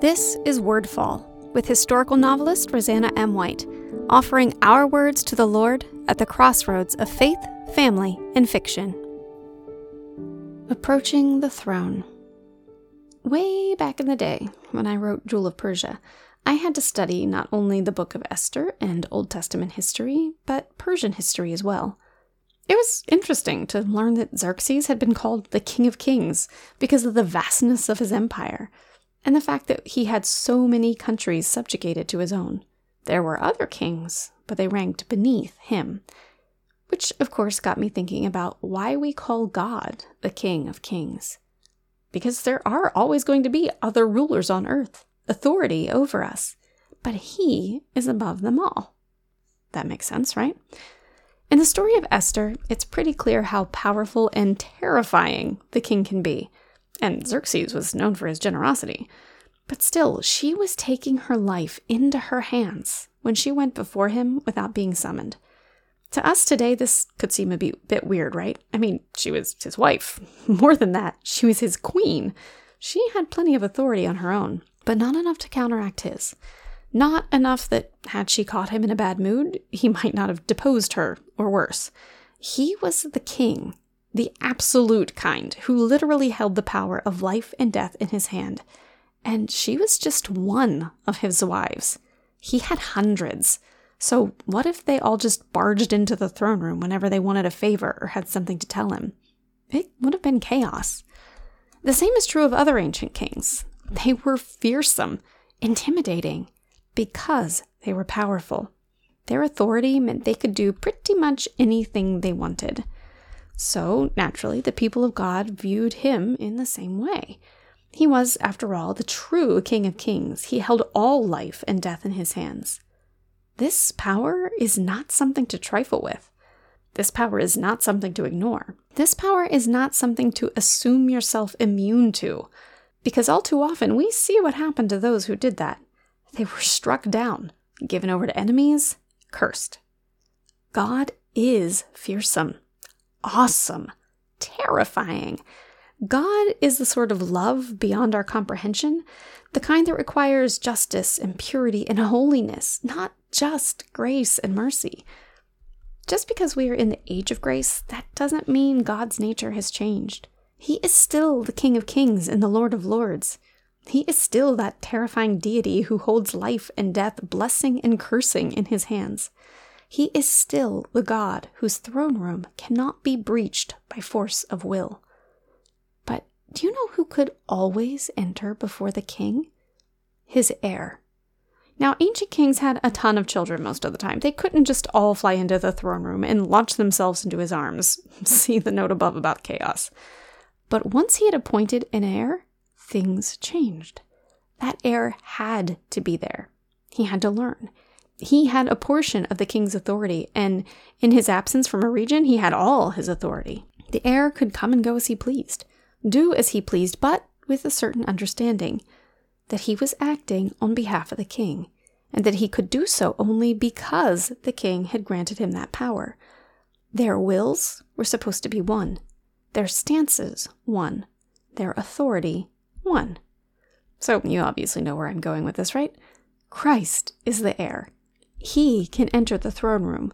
This is Wordfall with historical novelist Roseanna M. White, offering our words to the Lord at the crossroads of faith, family, and fiction. Approaching the throne. Way back in the day, when I wrote Jewel of Persia, I had to study not only the Book of Esther and Old Testament history, but Persian history as well. It was interesting to learn that Xerxes had been called the King of Kings because of the vastness of his empire, and the fact that he had so many countries subjugated to his own. There were other kings, but they ranked beneath him. Which, of course, got me thinking about why we call God the King of Kings. Because there are always going to be other rulers on earth, authority over us, but he is above them all. That makes sense, right? In the story of Esther, it's pretty clear how powerful and terrifying the king can be. And Xerxes was known for his generosity. But still, she was taking her life into her hands when she went before him without being summoned. To us today, this could seem a bit weird, right? I mean, she was his wife. More than that, she was his queen. She had plenty of authority on her own, but not enough to counteract his. Not enough that, had she caught him in a bad mood, he might not have deposed her, or worse. He was the king, the absolute kind, who literally held the power of life and death in his hand. And she was just one of his wives. He had hundreds. So, what if they all just barged into the throne room whenever they wanted a favor or had something to tell him? It would have been chaos. The same is true of other ancient kings. They were fearsome, intimidating, because they were powerful. Their authority meant they could do pretty much anything they wanted. So, naturally, the people of God viewed him in the same way. He was, after all, the true King of Kings. He held all life and death in his hands. This power is not something to trifle with. This power is not something to ignore. This power is not something to assume yourself immune to, because all too often we see what happened to those who did that. They were struck down, given over to enemies, cursed. God is fearsome, awesome, terrifying. God is the sort of love beyond our comprehension, the kind that requires justice and purity and holiness, not just grace and mercy. Just because we are in the age of grace, that doesn't mean God's nature has changed. He is still the King of Kings and the Lord of Lords. He is still that terrifying deity who holds life and death, blessing and cursing in his hands. He is still the God whose throne room cannot be breached by force of will. But do you know who could always enter before the king? His heir. Now, ancient kings had a ton of children most of the time. They couldn't just all fly into the throne room and launch themselves into his arms. See the note above about chaos. But once he had appointed an heir, things changed. That heir had to be there. He had to learn. He had a portion of the king's authority, and in his absence from a region, he had all his authority. The heir could come and go as he pleased, do as he pleased, but with a certain understanding that he was acting on behalf of the king, and that he could do so only because the king had granted him that power. Their wills were supposed to be one, their stances one, their authority one. So you obviously know where I'm going with this, right? Christ is the heir. He can enter the throne room.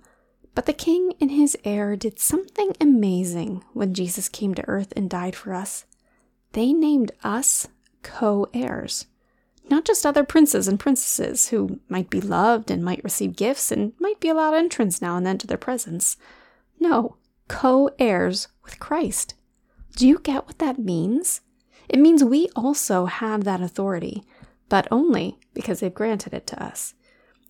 But the king and his heir did something amazing when Jesus came to earth and died for us. They named us co heirs. Not just other princes and princesses who might be loved and might receive gifts and might be allowed entrance now and then to their presence. No, co heirs with Christ. Do you get what that means? It means we also have that authority, but only because they've granted it to us.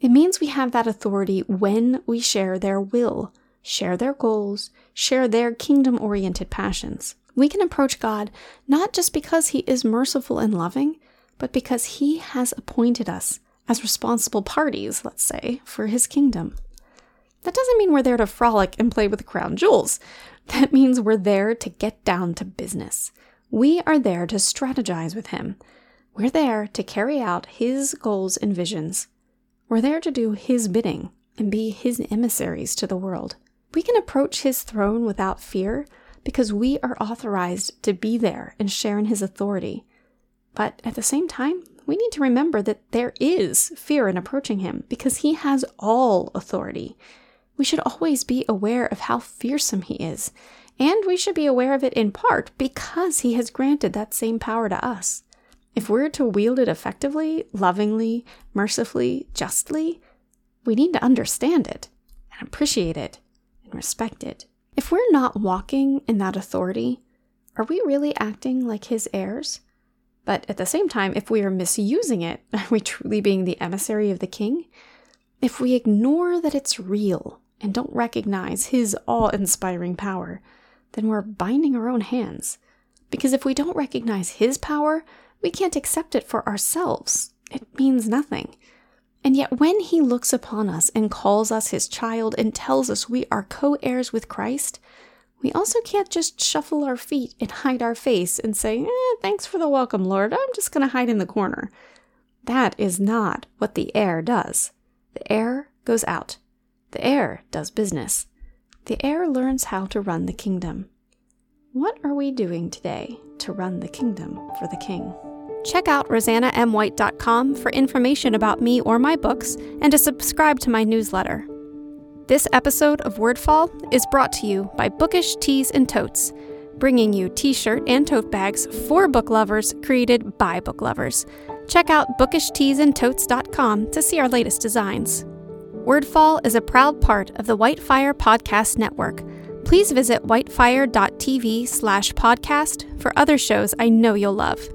It means we have that authority when we share their will, share their goals, share their kingdom oriented passions. We can approach God not just because He is merciful and loving, but because He has appointed us as responsible parties, let's say, for His kingdom. That doesn't mean we're there to frolic and play with the crown jewels. That means we're there to get down to business. We are there to strategize with Him. We're there to carry out His goals and visions. We're there to do His bidding and be His emissaries to the world. We can approach His throne without fear because we are authorized to be there and share in His authority. But at the same time, we need to remember that there is fear in approaching him because he has all authority. We should always be aware of how fearsome he is, and we should be aware of it in part because he has granted that same power to us. If we're to wield it effectively, lovingly, mercifully, justly, we need to understand it and appreciate it and respect it. If we're not walking in that authority, are we really acting like his heirs? But at the same time, if we are misusing it, are we truly being the emissary of the king? If we ignore that it's real and don't recognize his awe inspiring power, then we're binding our own hands. Because if we don't recognize his power, we can't accept it for ourselves. It means nothing. And yet, when he looks upon us and calls us his child and tells us we are co heirs with Christ, we also can't just shuffle our feet and hide our face and say, eh, thanks for the welcome, Lord. I'm just going to hide in the corner. That is not what the heir does. The heir goes out. The heir does business. The heir learns how to run the kingdom. What are we doing today to run the kingdom for the king? Check out roseannaMwhite.com for information about me or my books and to subscribe to my newsletter. This episode of Wordfall is brought to you by Bookish Tees and Totes, bringing you t shirt and tote bags for book lovers created by book lovers. Check out bookishteesandtotes.com to see our latest designs. Wordfall is a proud part of the Whitefire Podcast Network. Please visit whitefire.tv slash podcast for other shows I know you'll love.